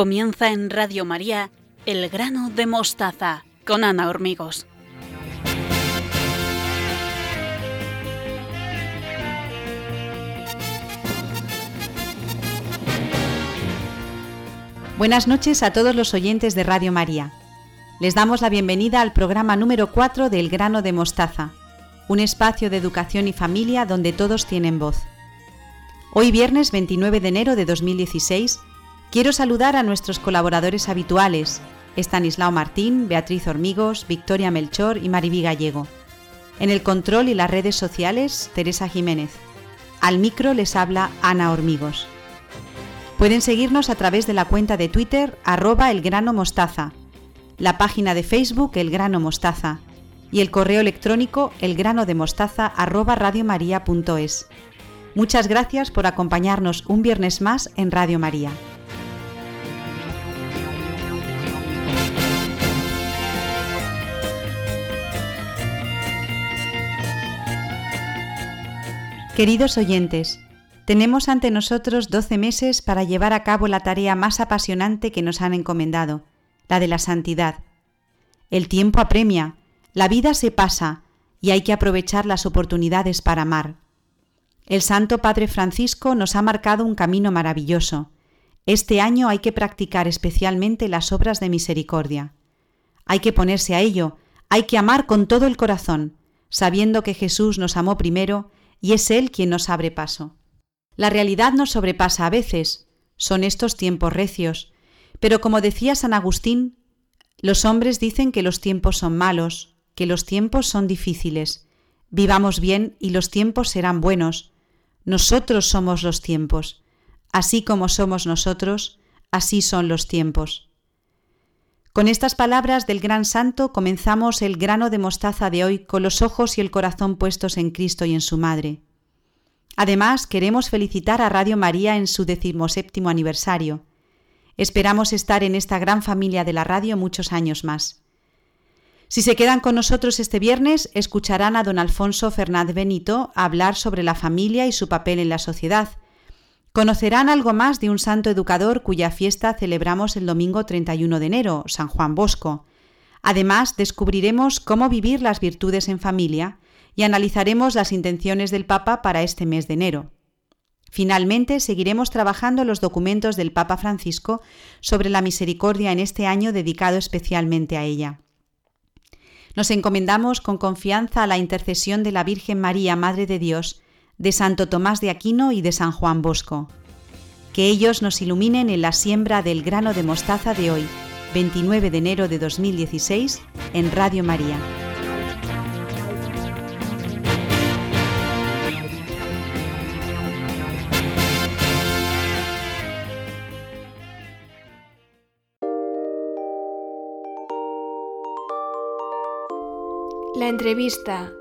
Comienza en Radio María El grano de mostaza con Ana Hormigos. Buenas noches a todos los oyentes de Radio María. Les damos la bienvenida al programa número 4 del grano de mostaza, un espacio de educación y familia donde todos tienen voz. Hoy viernes 29 de enero de 2016 Quiero saludar a nuestros colaboradores habituales, Estanislao Martín, Beatriz Hormigos, Victoria Melchor y Mariví Gallego. En el control y las redes sociales, Teresa Jiménez. Al micro les habla Ana Hormigos. Pueden seguirnos a través de la cuenta de Twitter arroba elgranomostaza, la página de Facebook El Grano Mostaza y el correo electrónico elgranodemostaza arroba radiomaria.es. Muchas gracias por acompañarnos un viernes más en Radio María. Queridos oyentes, tenemos ante nosotros 12 meses para llevar a cabo la tarea más apasionante que nos han encomendado, la de la santidad. El tiempo apremia, la vida se pasa y hay que aprovechar las oportunidades para amar. El Santo Padre Francisco nos ha marcado un camino maravilloso. Este año hay que practicar especialmente las obras de misericordia. Hay que ponerse a ello, hay que amar con todo el corazón, sabiendo que Jesús nos amó primero y es Él quien nos abre paso. La realidad nos sobrepasa a veces, son estos tiempos recios, pero como decía San Agustín, los hombres dicen que los tiempos son malos, que los tiempos son difíciles. Vivamos bien y los tiempos serán buenos. Nosotros somos los tiempos. Así como somos nosotros, así son los tiempos. Con estas palabras del gran santo comenzamos el grano de mostaza de hoy con los ojos y el corazón puestos en Cristo y en su Madre. Además, queremos felicitar a Radio María en su decimoséptimo aniversario. Esperamos estar en esta gran familia de la radio muchos años más. Si se quedan con nosotros este viernes, escucharán a don Alfonso Fernández Benito hablar sobre la familia y su papel en la sociedad, Conocerán algo más de un santo educador cuya fiesta celebramos el domingo 31 de enero, San Juan Bosco. Además, descubriremos cómo vivir las virtudes en familia y analizaremos las intenciones del Papa para este mes de enero. Finalmente, seguiremos trabajando los documentos del Papa Francisco sobre la misericordia en este año dedicado especialmente a ella. Nos encomendamos con confianza a la intercesión de la Virgen María, Madre de Dios, de Santo Tomás de Aquino y de San Juan Bosco. Que ellos nos iluminen en la siembra del grano de mostaza de hoy, 29 de enero de 2016, en Radio María. La entrevista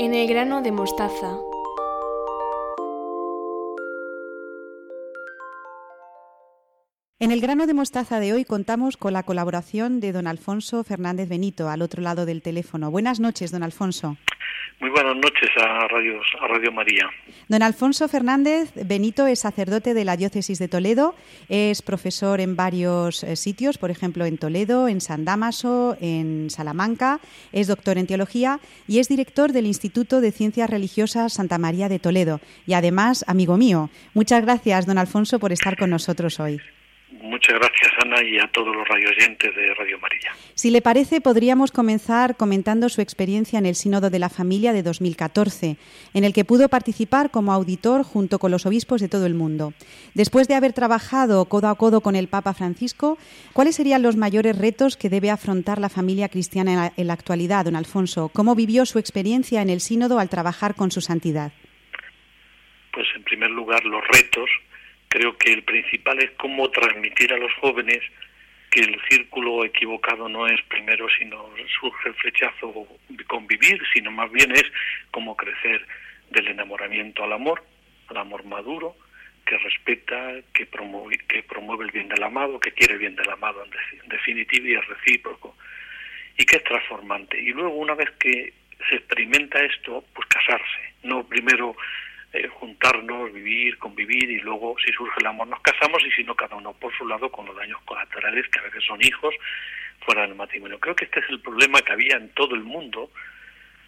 en el grano de mostaza. En el grano de mostaza de hoy contamos con la colaboración de don Alfonso Fernández Benito al otro lado del teléfono. Buenas noches, don Alfonso. Muy buenas noches a Radio, Radio María. Don Alfonso Fernández Benito es sacerdote de la Diócesis de Toledo, es profesor en varios eh, sitios, por ejemplo en Toledo, en San Damaso, en Salamanca, es doctor en teología y es director del Instituto de Ciencias Religiosas Santa María de Toledo y además amigo mío. Muchas gracias, don Alfonso, por estar con nosotros hoy. Muchas radioyentes Ana, y a todos los radioyentes de Radio María. Si le parece, podríamos comenzar comentando su experiencia en el Sínodo de la Familia de 2014, en el que pudo participar como auditor junto con los obispos de todo el mundo. Después de haber trabajado codo a codo con el Papa Francisco, ¿cuáles serían los mayores retos que debe afrontar la familia cristiana en la, en la actualidad, don Alfonso? ¿Cómo vivió su experiencia en el Sínodo al trabajar con su santidad? Pues en primer lugar, los retos creo que el principal es cómo transmitir a los jóvenes que el círculo equivocado no es primero sino surge el flechazo convivir, sino más bien es cómo crecer del enamoramiento al amor, al amor maduro, que respeta, que promueve, que promueve el bien del amado, que quiere el bien del amado en, definitiva y es recíproco, y que es transformante. Y luego una vez que se experimenta esto, pues casarse, no primero eh, juntarnos, vivir, convivir y luego si surge el amor nos casamos y si no cada uno por su lado con los daños colaterales que a veces son hijos fuera del matrimonio. Creo que este es el problema que había en todo el mundo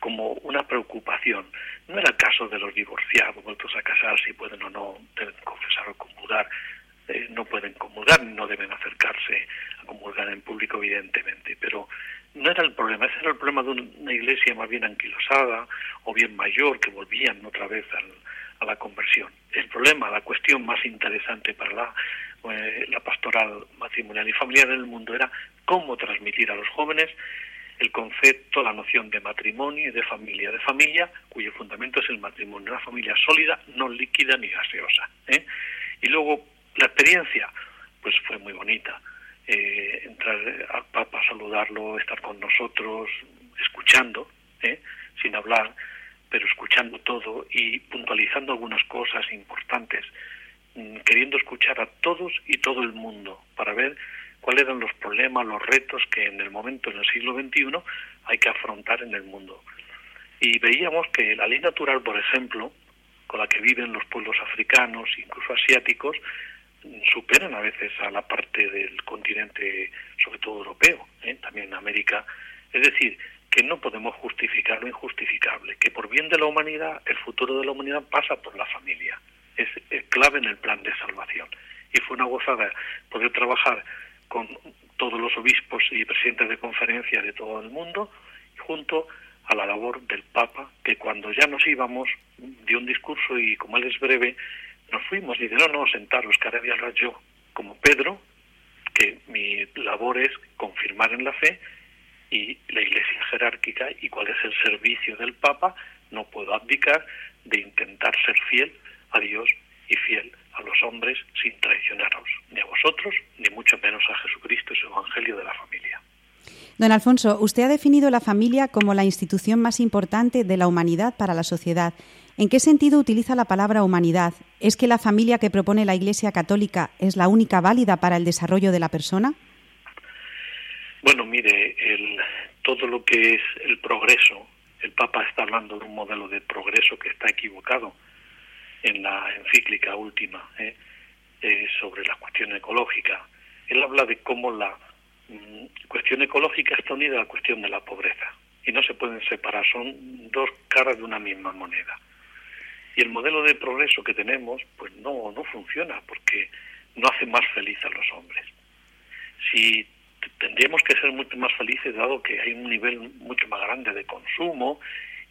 como una preocupación. No era el caso de los divorciados vueltos a casar si pueden o no deben confesar o comulgar. Eh, no pueden comulgar, no deben acercarse a comulgar en público, evidentemente, pero no era el problema, ese era el problema de una iglesia más bien anquilosada o bien mayor que volvían otra vez a la conversión. El problema, la cuestión más interesante para la, eh, la pastoral matrimonial y familiar en el mundo era cómo transmitir a los jóvenes el concepto, la noción de matrimonio y de familia, de familia cuyo fundamento es el matrimonio, una familia sólida, no líquida ni gaseosa. ¿eh? Y luego la experiencia, pues fue muy bonita. Eh, entrar al Papa, saludarlo, estar con nosotros, escuchando, ¿eh? sin hablar, pero escuchando todo y puntualizando algunas cosas importantes, mm, queriendo escuchar a todos y todo el mundo para ver cuáles eran los problemas, los retos que en el momento, en el siglo XXI, hay que afrontar en el mundo. Y veíamos que la ley natural, por ejemplo, con la que viven los pueblos africanos, incluso asiáticos, superan a veces a la parte del continente, sobre todo europeo, ¿eh? también en América. Es decir, que no podemos justificar lo injustificable, que por bien de la humanidad, el futuro de la humanidad pasa por la familia. Es, es clave en el plan de salvación. Y fue una gozada poder trabajar con todos los obispos y presidentes de conferencia de todo el mundo, junto a la labor del Papa, que cuando ya nos íbamos dio un discurso y como él es breve, nos fuimos y dice, no, no, sentaros, que ahora voy a hablar yo, como Pedro, que mi labor es confirmar en la fe y la iglesia jerárquica y cuál es el servicio del Papa, no puedo abdicar de intentar ser fiel a Dios y fiel a los hombres sin traicionaros, ni a vosotros, ni mucho menos a Jesucristo y su Evangelio de la familia. Don Alfonso, usted ha definido la familia como la institución más importante de la humanidad para la sociedad. ¿En qué sentido utiliza la palabra humanidad? ¿Es que la familia que propone la Iglesia Católica es la única válida para el desarrollo de la persona? Bueno, mire, todo lo que es el progreso, el Papa está hablando de un modelo de progreso que está equivocado en la encíclica última ¿eh? Eh, sobre la cuestión ecológica. Él habla de cómo la mm, cuestión ecológica está unida a la cuestión de la pobreza y no se pueden separar, son dos caras de una misma moneda. Y el modelo de progreso que tenemos, pues no, no funciona porque no hace más feliz a los hombres. Si tendríamos que ser mucho más felices dado que hay un nivel mucho más grande de consumo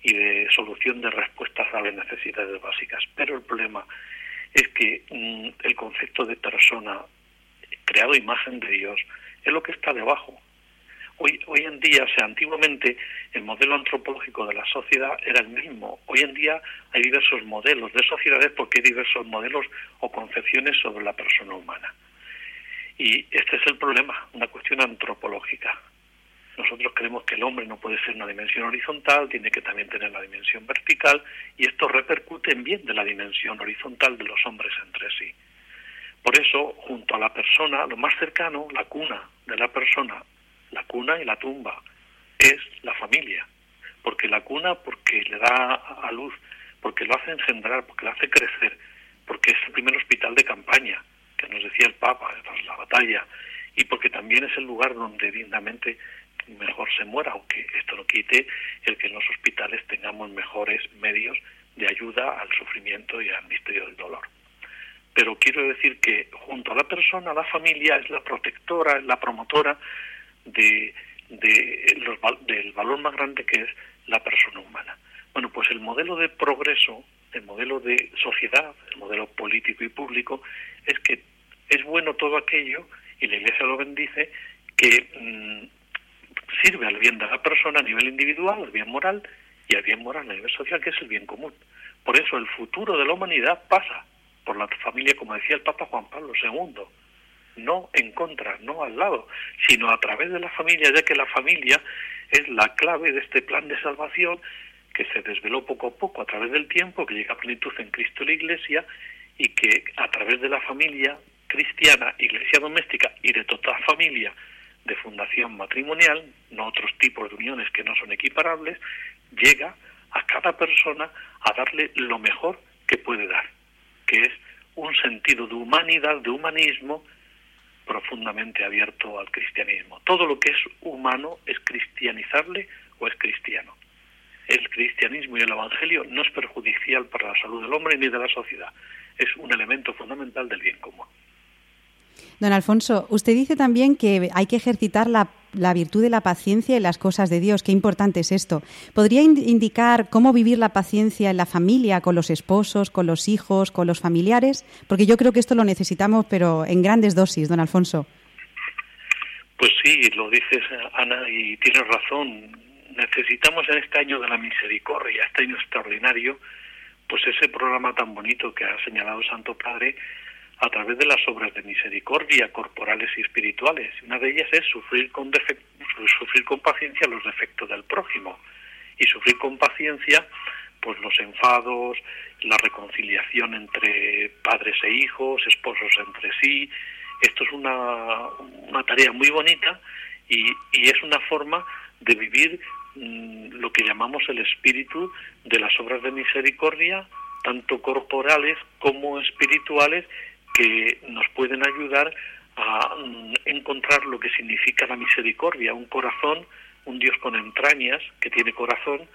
y de solución de respuestas a las necesidades básicas. Pero el problema es que mm, el concepto de persona creado imagen de Dios es lo que está debajo. Hoy, en día, o sea, antiguamente el modelo antropológico de la sociedad era el mismo. Hoy en día hay diversos modelos de sociedades porque hay diversos modelos o concepciones sobre la persona humana. Y este es el problema, una cuestión antropológica. Nosotros creemos que el hombre no puede ser una dimensión horizontal, tiene que también tener la dimensión vertical y esto repercute en bien de la dimensión horizontal de los hombres entre sí. Por eso, junto a la persona, lo más cercano, la cuna de la persona, la cuna y la tumba es la familia, porque la cuna porque le da a luz, porque lo hace engendrar, porque lo hace crecer, porque es el primer hospital de campaña, que nos decía el Papa tras la batalla, y porque también es el lugar donde dignamente mejor se muera, aunque esto no quite el que en los hospitales tengamos mejores medios de ayuda al sufrimiento y al misterio del dolor. Pero quiero decir que junto a la persona, la familia es la protectora, es la promotora de, del valor más grande que es la persona humana. Bueno, pues el modelo de progreso, el modelo de sociedad, el modelo político y público, es que es bueno todo aquello, y la Iglesia lo bendice, que mm, sirve al bien de la persona a nivel individual, al bien moral, y al bien moral a nivel social, que es el bien común. Por eso el futuro de la humanidad pasa por la familia, como decía el Papa Juan Pablo II, no en contra, no al lado, sino a través de la familia, ya que la familia es la clave de este plan de salvación que se desveló poco a poco a través del tiempo, que llega a plenitud en Cristo y la Iglesia, y que a través de la familia cristiana, iglesia doméstica y de toda familia de fundación matrimonial, no otros tipos de uniones que no son equiparables, llega a cada persona a darle lo mejor que puede dar, que es un sentido de humanidad, de humanismo profundamente abierto al cristianismo. Todo lo que es humano es cristianizable o es cristiano. El cristianismo y el evangelio no es perjudicial para la salud del hombre ni de la sociedad, es un elemento fundamental del bien común. Don Alfonso, usted dice también que hay que ejercitar la, virtud de la paciencia en las cosas de Dios. Qué importante es esto. ¿Podría indicar cómo vivir la paciencia en la familia, con los esposos, con los hijos, con los familiares? Porque yo creo que esto lo necesitamos, pero en grandes dosis, don Alfonso. Pues sí, lo dices, Ana, y tienes razón. Necesitamos en este año de la misericordia, este año extraordinario, pues ese programa tan bonito que ha señalado Santo Padre, a través de las obras de misericordia corporales y espirituales. Una de ellas es sufrir con, sufrir con paciencia los defectos del prójimo y sufrir con paciencia pues los enfados, la reconciliación entre padres e hijos, esposos entre sí. Esto es una, una tarea muy bonita y, es una forma de vivir mm, lo que llamamos el espíritu de las obras de misericordia, tanto corporales como espirituales, que nos pueden ayudar a mm, encontrar lo que significa la misericordia, un corazón, un Dios con entrañas, que tiene corazón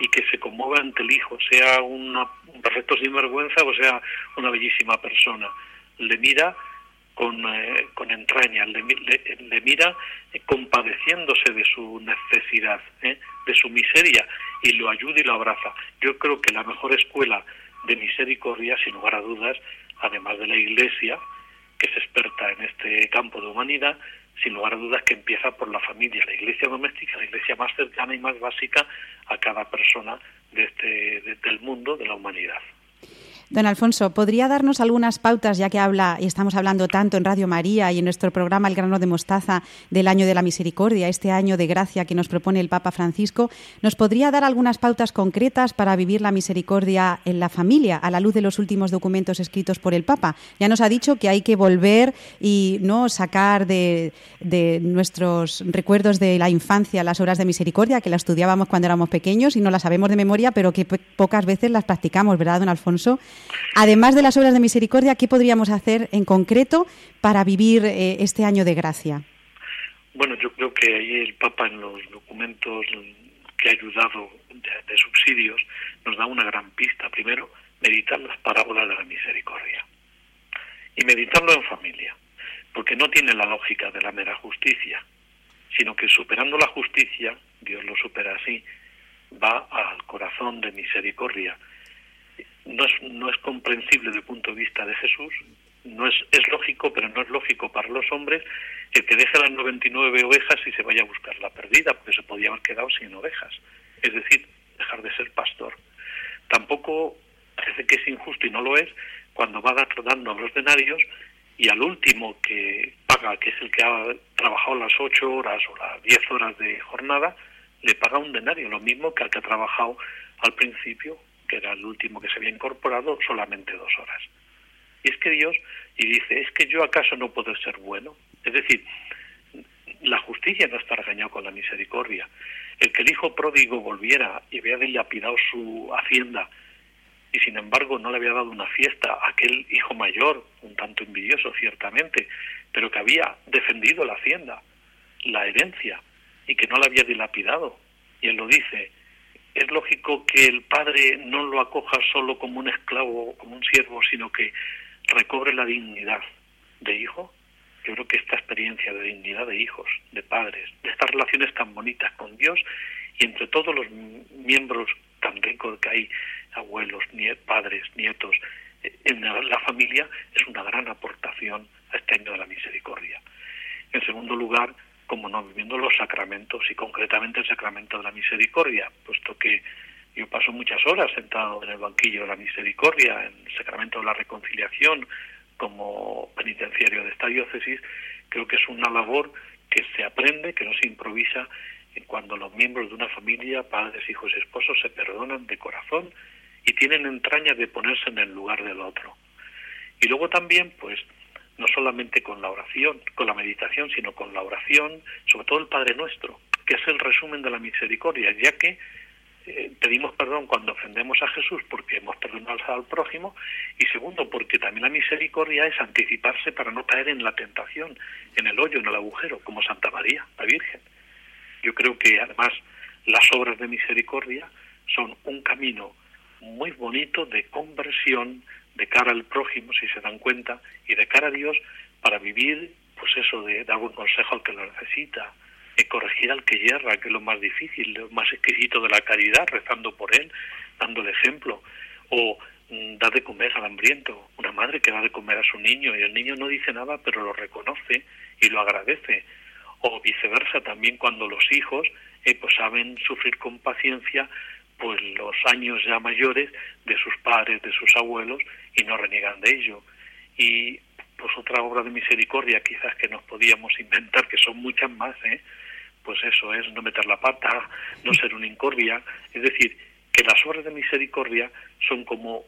y que se conmueve ante el Hijo, sea una, un perfecto sinvergüenza o sea una bellísima persona. Le mira con, eh, con entrañas, le, le, mira compadeciéndose de su necesidad, ¿eh? de su miseria, y lo ayuda y lo abraza. Yo creo que la mejor escuela de misericordia, sin lugar a dudas, además de la Iglesia, que es experta en este campo de humanidad, sin lugar a dudas que empieza por la familia, la iglesia doméstica, la iglesia más cercana y más básica a cada persona de este, del mundo, de la humanidad. Don Alfonso, ¿podría darnos algunas pautas, ya que habla y estamos hablando tanto en Radio María y en nuestro programa El grano de mostaza del año de la misericordia, este año de gracia que nos propone el Papa Francisco? ¿Nos podría dar algunas pautas concretas para vivir la misericordia en la familia a la luz de los últimos documentos escritos por el Papa? Ya nos ha dicho que hay que volver y no sacar de, nuestros recuerdos de la infancia las obras de misericordia, que las estudiábamos cuando éramos pequeños y no las sabemos de memoria, pero que pocas veces las practicamos, ¿verdad, don Alfonso? Además de las obras de misericordia, ¿qué podríamos hacer en concreto para vivir eh, este año de gracia? Bueno, yo creo que ahí el Papa en los documentos que ha ayudado de, subsidios nos da una gran pista. Primero, meditar las parábolas de la misericordia. Y meditarlo en familia, porque no tiene la lógica de la mera justicia, sino que superando la justicia, Dios lo supera así, va al corazón de misericordia no es, no es comprensible desde el punto de vista de Jesús, no es, es lógico, pero no es lógico para los hombres el que deje las 99 ovejas y se vaya a buscar la perdida, porque se podía haber quedado sin ovejas. Es decir, dejar de ser pastor. Tampoco parece que es injusto y no lo es cuando va dando a los denarios y al último que paga, que es el que ha trabajado las 8 horas o las 10 horas de jornada, le paga un denario, lo mismo que al que ha trabajado al principio que era el último que se había incorporado, solamente dos horas. Y es que Dios, y dice, es que yo acaso no puedo ser bueno. Es decir, la justicia no está regañado con la misericordia. El que el hijo pródigo volviera y había dilapidado su hacienda y sin embargo no le había dado una fiesta a aquel hijo mayor, un tanto envidioso ciertamente, pero que había defendido la hacienda, la herencia, y que no la había dilapidado. Y él lo dice, es lógico que el padre no lo acoja solo como un esclavo, como un siervo, sino que recobre la dignidad de hijo. Yo creo que esta experiencia de dignidad de hijos, de padres, de estas relaciones tan bonitas con Dios y entre todos los miembros tan ricos que hay, abuelos, padres, nietos, eh, en la familia, es una gran aportación a este año de la misericordia. En segundo lugar, como no viviendo los sacramentos y concretamente el sacramento de la misericordia, puesto que yo paso muchas horas sentado en el banquillo de la misericordia, en el sacramento de la reconciliación, como penitenciario de esta diócesis, creo que es una labor que se aprende, que no se improvisa cuando los miembros de una familia, padres, hijos y esposos, se perdonan de corazón y tienen entrañas de ponerse en el lugar del otro. Y luego también, pues, no solamente con la oración, con la meditación, sino con la oración, sobre todo el Padre Nuestro, que es el resumen de la misericordia, ya que eh, pedimos perdón cuando ofendemos a Jesús porque hemos perdonado al prójimo y segundo porque también la misericordia es anticiparse para no caer en la tentación, en el hoyo, en el agujero, como Santa María, la Virgen. Yo creo que además las obras de misericordia son un camino muy bonito de conversión de cara al prójimo, si se dan cuenta, y de cara a Dios para vivir, pues eso, de dar buen consejo al que lo necesita, de corregir al que yerra, que es lo más difícil, lo más exquisito de la caridad, rezando por él, dando el ejemplo, o mm, dar de comer al hambriento, una madre que da de comer a su niño y el niño no dice nada pero lo reconoce y lo agradece, o viceversa también cuando los hijos eh, pues saben sufrir con paciencia pues los años ya mayores de sus padres, de sus abuelos y no reniegan de ello. Y pues otra obra de misericordia quizás que nos podíamos inventar, que son muchas más, ¿eh? pues eso es no meter la pata, no ser un incordia, es decir, que las obras de misericordia son como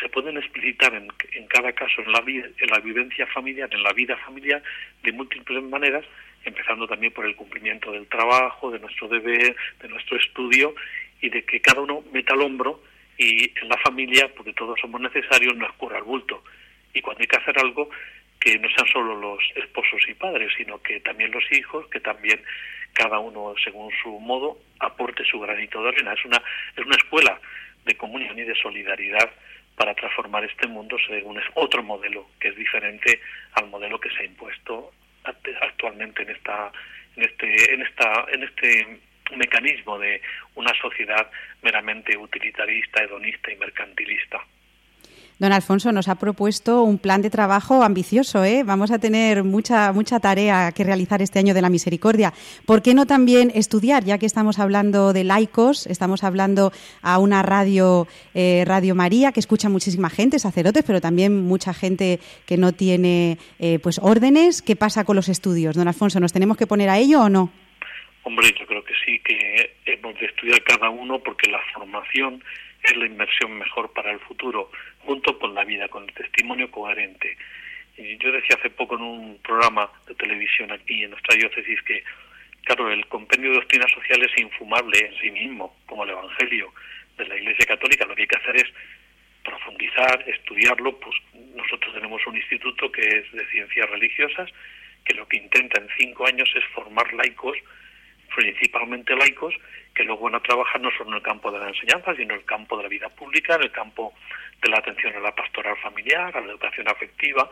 se pueden explicitar en, en cada caso en la, en la vivencia familiar, en la vida familiar, de múltiples maneras, empezando también por el cumplimiento del trabajo, de nuestro deber, de nuestro estudio, y de que cada uno meta el hombro y en la familia, porque todos somos necesarios, no escurra el bulto. Y cuando hay que hacer algo, que no sean solo los esposos y padres, sino que también los hijos, que también cada uno según su modo aporte su granito de arena. Es una, es una escuela de comunión y de solidaridad para transformar este mundo según es otro modelo que es diferente al modelo que se ha impuesto actualmente en esta en este en esta en este mecanismo de una sociedad meramente utilitarista, hedonista y mercantilista. Don Alfonso nos ha propuesto un plan de trabajo ambicioso, ¿eh? Vamos a tener mucha mucha tarea que realizar este año de la misericordia. ¿Por qué no también estudiar, ya que estamos hablando de laicos, estamos hablando a una radio eh, Radio María que escucha muchísima gente, sacerdotes, pero también mucha gente que no tiene eh, pues órdenes. ¿Qué pasa con los estudios, don Alfonso? ¿Nos tenemos que poner a ello o no? Hombre, yo creo que sí, que hemos de estudiar cada uno porque la formación es la inversión mejor para el futuro, junto con la vida, con el testimonio coherente. Y yo decía hace poco en un programa de televisión aquí en nuestra diócesis que, claro, el compendio de doctrinas sociales es infumable en sí mismo, como el Evangelio de la Iglesia Católica. Lo que hay que hacer es profundizar, estudiarlo. Pues nosotros tenemos un instituto que es de ciencias religiosas, que lo que intenta en cinco años es formar laicos, principalmente laicos, que luego van a trabajar no solo en el campo de la enseñanza, sino en el campo de la vida pública, en el campo de la atención a la pastoral familiar, a la educación afectiva.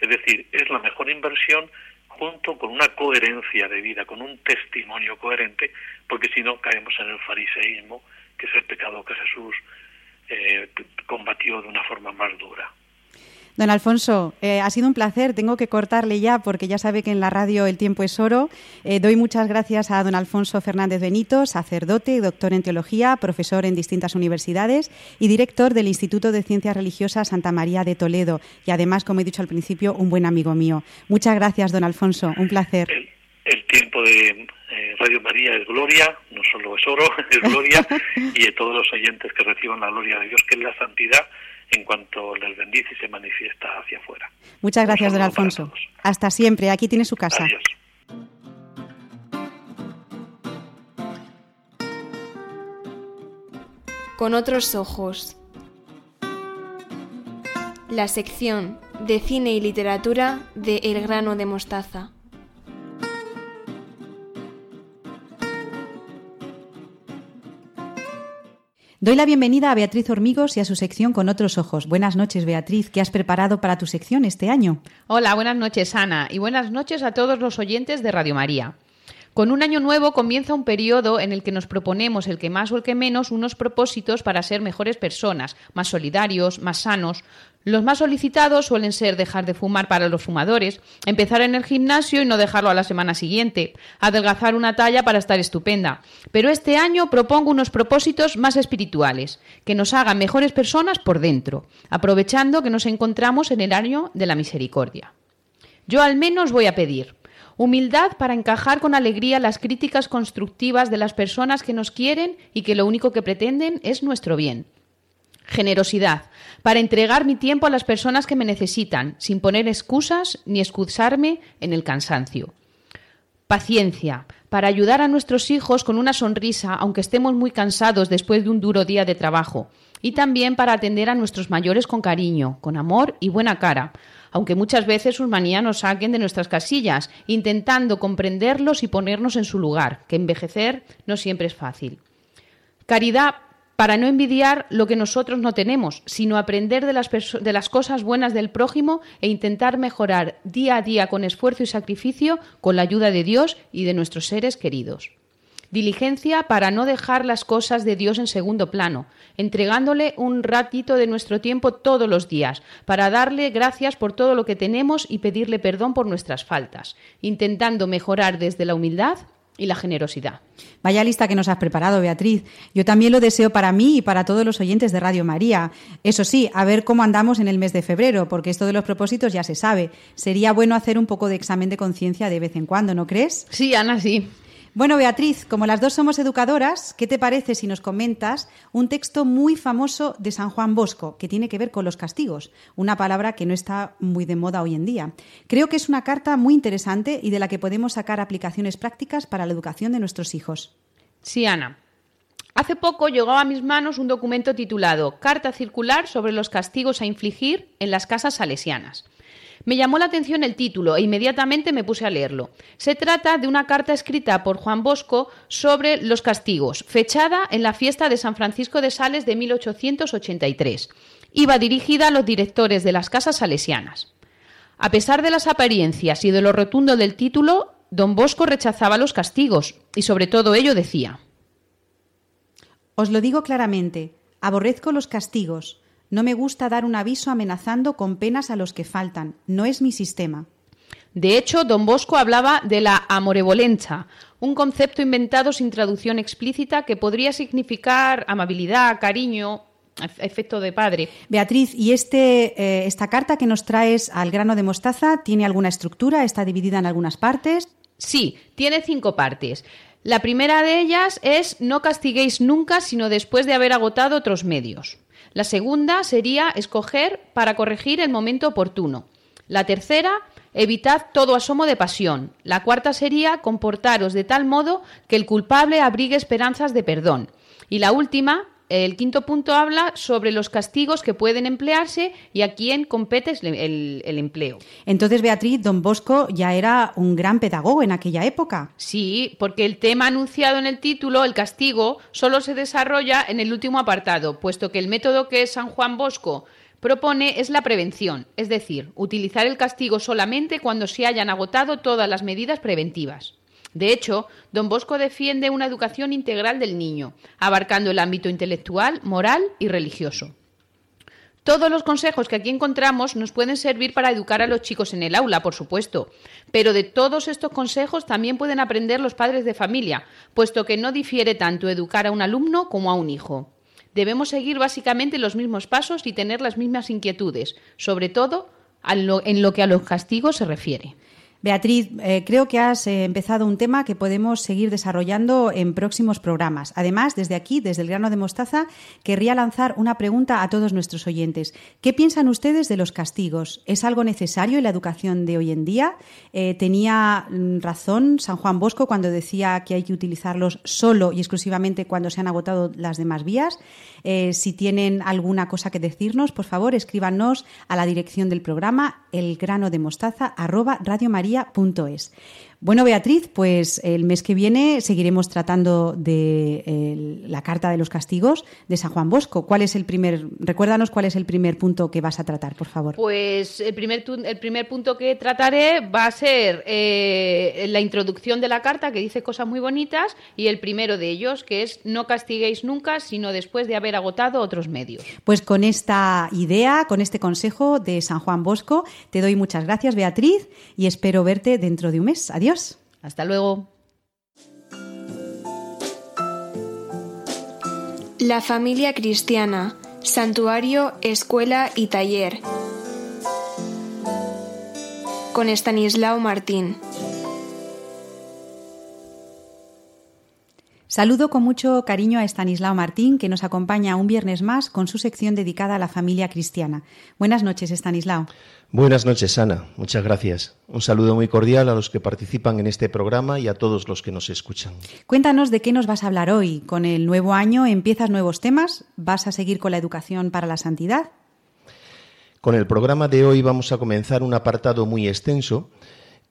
Es decir, es la mejor inversión junto con una coherencia de vida, con un testimonio coherente, porque si no caemos en el fariseísmo, que es el pecado que Jesús eh, combatió de una forma más dura. Don Alfonso, eh, ha sido un placer. Tengo que cortarle ya porque ya sabe que en la radio el tiempo es oro. Eh, doy muchas gracias a don Alfonso Fernández Benito, sacerdote, doctor en teología, profesor en distintas universidades y director del Instituto de Ciencias Religiosas Santa María de Toledo. Y además, como he dicho al principio, un buen amigo mío. Muchas gracias, don Alfonso. Un placer. El, tiempo de eh, Radio María es gloria, no solo es oro, es gloria, y de todos los oyentes que reciban la gloria de Dios, que es la santidad en cuanto les bendice y se manifiesta hacia afuera. Muchas gracias, don Alfonso. Hasta siempre. Aquí tiene su casa. Adiós. Con otros ojos. La sección de cine y literatura de El grano de mostaza. Doy la bienvenida a Beatriz Hormigos y a su sección Con otros ojos. Buenas noches, Beatriz. ¿Qué has preparado para tu sección este año? Hola, buenas noches, Ana, y buenas noches a todos los oyentes de Radio María. Con un año nuevo comienza un periodo en el que nos proponemos, el que más o el que menos, unos propósitos para ser mejores personas, más solidarios, más sanos, los más solicitados suelen ser dejar de fumar para los fumadores, empezar en el gimnasio y no dejarlo a la semana siguiente, adelgazar una talla para estar estupenda. Pero este año propongo unos propósitos más espirituales, que nos hagan mejores personas por dentro, aprovechando que nos encontramos en el año de la misericordia. Yo al menos voy a pedir humildad para encajar con alegría las críticas constructivas de las personas que nos quieren y que lo único que pretenden es nuestro bien Generosidad, para entregar mi tiempo a las personas que me necesitan, sin poner excusas ni excusarme en el cansancio. Paciencia, para ayudar a nuestros hijos con una sonrisa, aunque estemos muy cansados después de un duro día de trabajo. Y también para atender a nuestros mayores con cariño, con amor y buena cara, aunque muchas veces sus manías nos saquen de nuestras casillas, intentando comprenderlos y ponernos en su lugar, que envejecer no siempre es fácil. Caridad para no envidiar lo que nosotros no tenemos, sino aprender de las, de las, cosas buenas del prójimo e intentar mejorar día a día con esfuerzo y sacrificio con la ayuda de Dios y de nuestros seres queridos. Diligencia para no dejar las cosas de Dios en segundo plano, entregándole un ratito de nuestro tiempo todos los días, para darle gracias por todo lo que tenemos y pedirle perdón por nuestras faltas, intentando mejorar desde la humildad y la generosidad. Vaya lista que nos has preparado, Beatriz. Yo también lo deseo para mí y para todos los oyentes de Radio María. Eso sí, a ver cómo andamos en el mes de febrero, porque esto de los propósitos ya se sabe. Sería bueno hacer un poco de examen de conciencia de vez en cuando, ¿no crees? Sí, Ana, sí. Bueno, Beatriz, como las dos somos educadoras, ¿qué te parece si nos comentas un texto muy famoso de San Juan Bosco que tiene que ver con los castigos? Una palabra que no está muy de moda hoy en día. Creo que es una carta muy interesante y de la que podemos sacar aplicaciones prácticas para la educación de nuestros hijos. Sí, Ana. Hace poco llegó a mis manos un documento titulado Carta circular sobre los castigos a infligir en las casas salesianas. Me llamó la atención el título e inmediatamente me puse a leerlo. Se trata de una carta escrita por Juan Bosco sobre los castigos, fechada en la fiesta de San Francisco de Sales de 1883. Iba dirigida a los directores de las casas salesianas. A pesar de las apariencias y de lo rotundo del título, don Bosco rechazaba los castigos y sobre todo ello decía. Os lo digo claramente, aborrezco los castigos no me gusta dar un aviso amenazando con penas a los que faltan. No es mi sistema. De hecho, don Bosco hablaba de la amorevolenza, un concepto inventado sin traducción explícita que podría significar amabilidad, cariño, efecto de padre. Beatriz, ¿y este, eh, esta carta que nos traes al grano de mostaza tiene alguna estructura? ¿Está dividida en algunas partes? Sí, tiene cinco partes. La primera de ellas es no castiguéis nunca sino después de haber agotado otros medios. La segunda sería escoger para corregir el momento oportuno. La tercera, evitad todo asomo de pasión. La cuarta sería comportaros de tal modo que el culpable abrigue esperanzas de perdón. Y la última, el quinto punto habla sobre los castigos que pueden emplearse y a quién compete el, el, empleo. Entonces, Beatriz, don Bosco ya era un gran pedagogo en aquella época. Sí, porque el tema anunciado en el título, el castigo, solo se desarrolla en el último apartado, puesto que el método que San Juan Bosco propone es la prevención, es decir, utilizar el castigo solamente cuando se hayan agotado todas las medidas preventivas. De hecho, don Bosco defiende una educación integral del niño, abarcando el ámbito intelectual, moral y religioso. Todos los consejos que aquí encontramos nos pueden servir para educar a los chicos en el aula, por supuesto, pero de todos estos consejos también pueden aprender los padres de familia, puesto que no difiere tanto educar a un alumno como a un hijo. Debemos seguir básicamente los mismos pasos y tener las mismas inquietudes, sobre todo en lo que a los castigos se refiere. Beatriz, eh, creo que has eh, empezado un tema que podemos seguir desarrollando en próximos programas. Además, desde aquí, desde el grano de mostaza, querría lanzar una pregunta a todos nuestros oyentes. ¿Qué piensan ustedes de los castigos? ¿Es algo necesario en la educación de hoy en día? Eh, ¿Tenía mm, razón San Juan Bosco cuando decía que hay que utilizarlos solo y exclusivamente cuando se han agotado las demás vías? si tienen alguna cosa que decirnos, por favor, escríbanos a la dirección del programa elgranodemostaza es. Bueno, Beatriz, pues el mes que viene seguiremos tratando de la carta de los castigos de San Juan Bosco. ¿Cuál es el primer? Recuérdanos cuál es el primer punto que vas a tratar, por favor. Pues el primer, el primer punto que trataré va a ser eh, la introducción de la carta, que dice cosas muy bonitas, y el primero de ellos, que es no castiguéis nunca, sino después de haber agotado otros medios. Pues con esta idea, con este consejo de San Juan Bosco, te doy muchas gracias, Beatriz, y espero verte dentro de un mes. Adiós. Hasta luego. La familia cristiana, santuario, escuela y taller. Con Estanislao Martín. Saludo con mucho cariño a Estanislao Martín, que nos acompaña un viernes más con su sección dedicada a la familia cristiana. Buenas noches, Estanislao. Buenas noches, Ana. Muchas gracias. Un saludo muy cordial a los que participan en este programa y a todos los que nos escuchan. Cuéntanos de qué nos vas a hablar hoy. Con el nuevo año empiezas nuevos temas. ¿Vas a seguir con la educación para la santidad? Con el programa de hoy vamos a comenzar un apartado muy extenso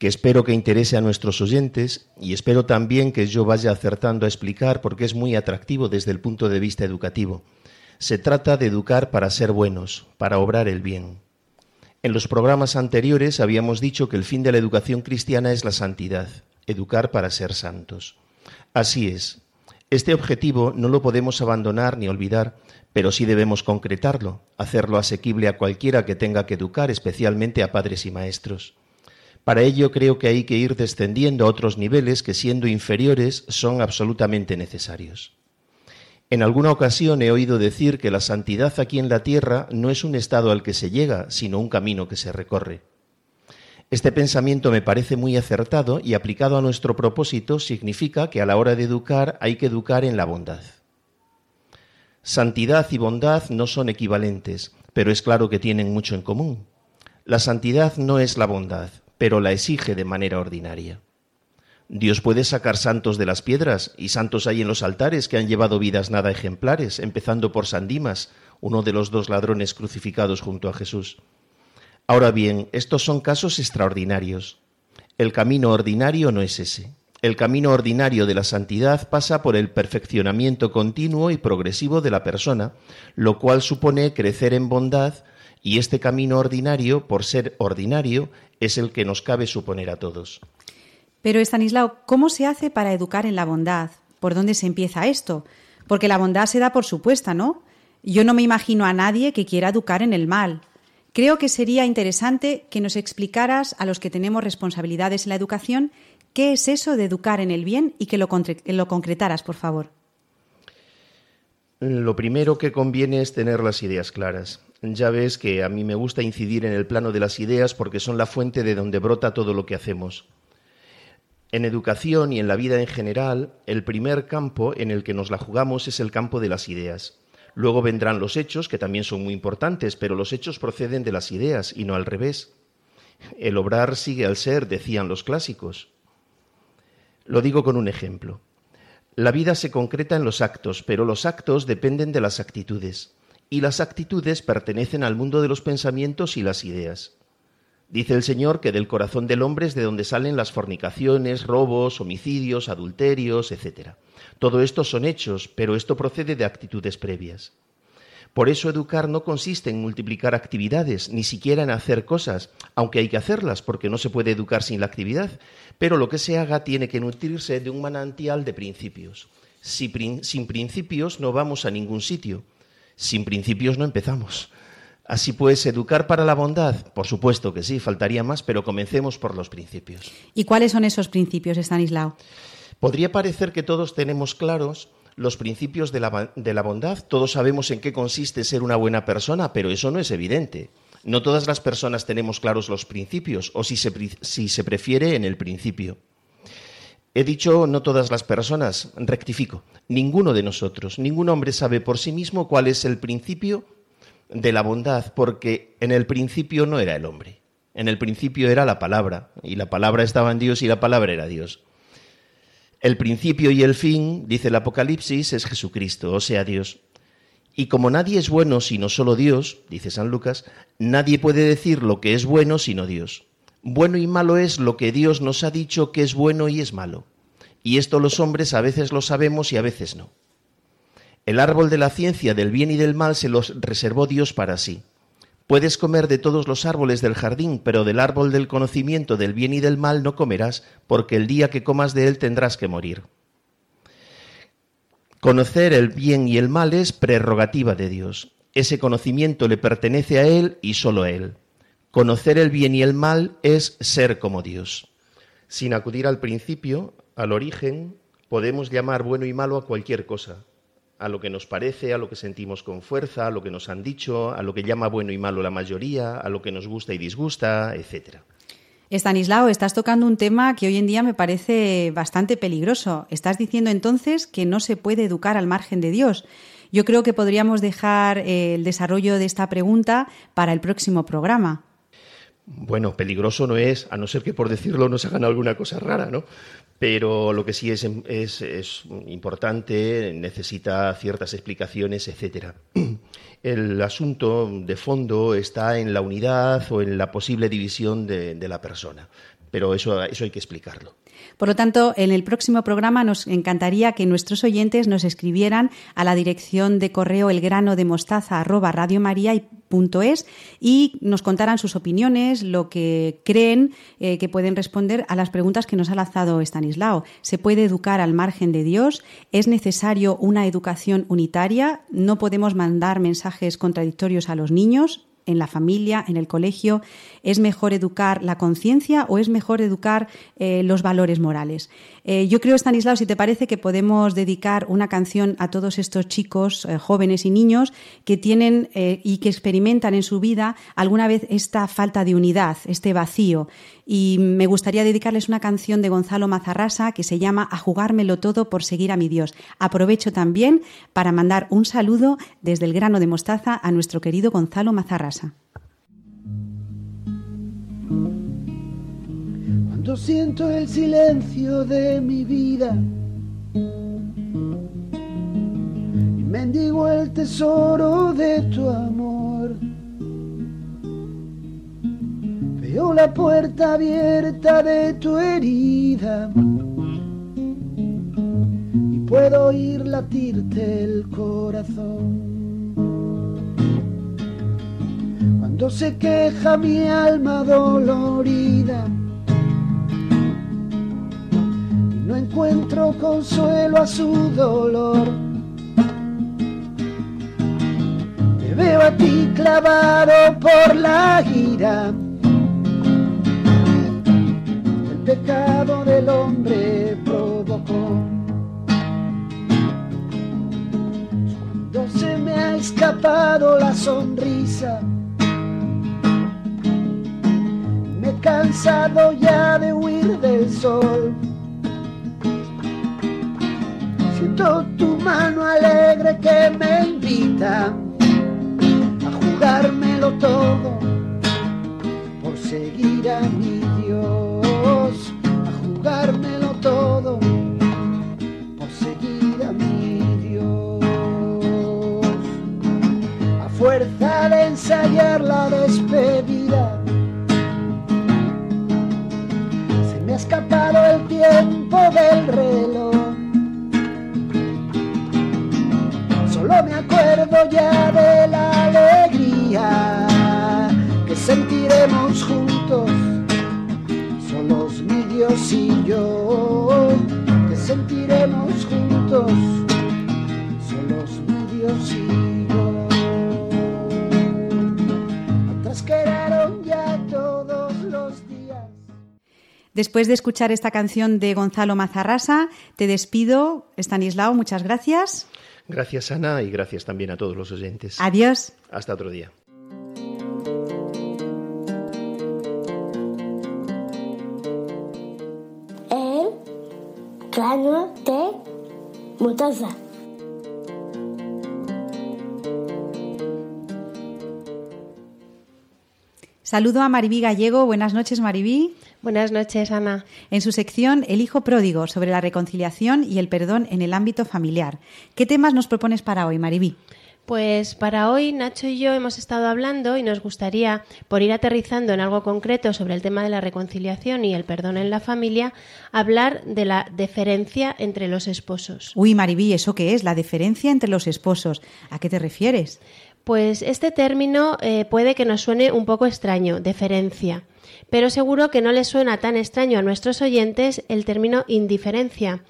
que espero que interese a nuestros oyentes y espero también que yo vaya acertando a explicar porque es muy atractivo desde el punto de vista educativo. Se trata de educar para ser buenos, para obrar el bien. En los programas anteriores habíamos dicho que el fin de la educación cristiana es la santidad, educar para ser santos. Así es. Este objetivo no lo podemos abandonar ni olvidar, pero sí debemos concretarlo, hacerlo asequible a cualquiera que tenga que educar, especialmente a padres y maestros. Para ello creo que hay que ir descendiendo a otros niveles que siendo inferiores son absolutamente necesarios. En alguna ocasión he oído decir que la santidad aquí en la tierra no es un estado al que se llega, sino un camino que se recorre. Este pensamiento me parece muy acertado y aplicado a nuestro propósito significa que a la hora de educar hay que educar en la bondad. Santidad y bondad no son equivalentes, pero es claro que tienen mucho en común. La santidad no es la bondad, pero la exige de manera ordinaria. Dios puede sacar santos de las piedras, y santos hay en los altares que han llevado vidas nada ejemplares, empezando por San Dimas, uno de los dos ladrones crucificados junto a Jesús. Ahora bien, estos son casos extraordinarios. El camino ordinario no es ese. El camino ordinario de la santidad pasa por el perfeccionamiento continuo y progresivo de la persona, lo cual supone crecer en bondad, y este camino ordinario, por ser ordinario, es el que nos cabe suponer a todos. Pero, Estanislao, ¿cómo se hace para educar en la bondad? ¿Por dónde se empieza esto? Porque la bondad se da por supuesta, ¿no? Yo no me imagino a nadie que quiera educar en el mal. Creo que sería interesante que nos explicaras a los que tenemos responsabilidades en la educación qué es eso de educar en el bien y que lo, lo concretaras, por favor. Lo primero que conviene es tener las ideas claras. Ya ves que a mí me gusta incidir en el plano de las ideas porque son la fuente de donde brota todo lo que hacemos. En educación y en la vida en general, el primer campo en el que nos la jugamos es el campo de las ideas. Luego vendrán los hechos, que también son muy importantes, pero los hechos proceden de las ideas y no al revés. El obrar sigue al ser, decían los clásicos. Lo digo con un ejemplo. La vida se concreta en los actos, pero los actos dependen de las actitudes, y las actitudes pertenecen al mundo de los pensamientos y las ideas. Dice el Señor que del corazón del hombre es de donde salen las fornicaciones, robos, homicidios, adulterios, etc. Todo esto son hechos, pero esto procede de actitudes previas. Por eso educar no consiste en multiplicar actividades, ni siquiera en hacer cosas, aunque hay que hacerlas, porque no se puede educar sin la actividad, pero lo que se haga tiene que nutrirse de un manantial de principios. sin principios no vamos a ningún sitio, sin principios no empezamos. Así pues, educar para la bondad, por supuesto que sí, faltaría más, pero comencemos por los principios. ¿Y cuáles son esos principios, Stanislao? Podría parecer que todos tenemos claros los principios de la, de la, bondad, todos sabemos en qué consiste ser una buena persona, pero eso no es evidente. No todas las personas tenemos claros los principios, o si se, si se prefiere, en el principio. He dicho no todas las personas, rectifico, ninguno de nosotros, ningún hombre sabe por sí mismo cuál es el principio de la bondad, porque en el principio no era el hombre, en el principio era la palabra, y la palabra estaba en Dios y la palabra era Dios. El principio y el fin, dice el Apocalipsis, es Jesucristo, o sea, Dios. Y como nadie es bueno sino solo Dios, dice San Lucas, nadie puede decir lo que es bueno sino Dios. Bueno y malo es lo que Dios nos ha dicho que es bueno y es malo. Y esto los hombres a veces lo sabemos y a veces no. El árbol de la ciencia del bien y del mal se los reservó Dios para sí. Puedes comer de todos los árboles del jardín, pero del árbol del conocimiento del bien y del mal no comerás, porque el día que comas de él tendrás que morir. Conocer el bien y el mal es prerrogativa de Dios. Ese conocimiento le pertenece a Él y solo a Él. Conocer el bien y el mal es ser como Dios. Sin acudir al principio, al origen, podemos llamar bueno y malo a cualquier cosa, a lo que nos parece, a lo que sentimos con fuerza, a lo que nos han dicho, a lo que llama bueno y malo la mayoría, a lo que nos gusta y disgusta, etc. Estanislao, estás tocando un tema que hoy en día me parece bastante peligroso. Estás diciendo entonces que no se puede educar al margen de Dios. Yo creo que podríamos dejar eh, el desarrollo de esta pregunta para el próximo programa. Bueno, peligroso no es, a no ser que por decirlo nos hagan alguna cosa rara, ¿no? Pero lo que sí es, es, importante, necesita ciertas explicaciones, etcétera. El asunto de fondo está en la unidad o en la posible división de, de la persona, pero eso, eso hay que explicarlo. Por lo tanto, en el próximo programa nos encantaría que nuestros oyentes nos escribieran a la dirección de correo elgrano de mostaza y nos contaran sus opiniones, lo que creen eh, que pueden responder a las preguntas que nos ha lanzado Stanislao. ¿Se puede educar al margen de Dios? ¿Es necesario una educación unitaria? ¿No podemos mandar mensajes contradictorios a los niños? En la familia, en el colegio? ¿Es mejor educar la conciencia o es mejor educar eh, los valores morales? Eh, yo creo, Stanislao, si te parece que podemos dedicar una canción a todos estos chicos, eh, jóvenes y niños que tienen y que experimentan en su vida alguna vez esta falta de unidad, este vacío. Y me gustaría dedicarles una canción de Gonzalo Mazarrasa que se llama A jugármelo todo por seguir a mi Dios. Aprovecho también para mandar un saludo desde el grano de mostaza a nuestro querido Gonzalo Mazarrasa. Cuando siento el silencio de mi vida y mendigo el tesoro de tu amor, veo la puerta abierta de tu herida y puedo oír latirte el corazón. Cuando se queja mi alma dolorida, no encuentro consuelo a su dolor. Te veo a ti clavado por la ira. Después de escuchar esta canción de Gonzalo Mazarrasa, te despido, Estanislao, muchas gracias. Gracias, Ana, y gracias también a todos los oyentes. Adiós. Hasta otro día. El grano de mostaza. Saludo a Maribí Gallego. Buenas noches, Maribí. Buenas noches, Ana. En su sección El hijo pródigo sobre la reconciliación y el perdón en el ámbito familiar. ¿Qué temas nos propones para hoy, Maribí? Pues para hoy Nacho y yo hemos estado hablando y nos gustaría, por ir aterrizando en algo concreto sobre el tema de la reconciliación y el perdón en la familia, hablar de la deferencia entre los esposos. Uy, Maribí, ¿eso qué es? La deferencia entre los esposos. ¿A qué te refieres? Pues este término eh, puede que nos suene un poco extraño, deferencia pero seguro que no les suena tan extraño a nuestros oyentes el término indiferencia.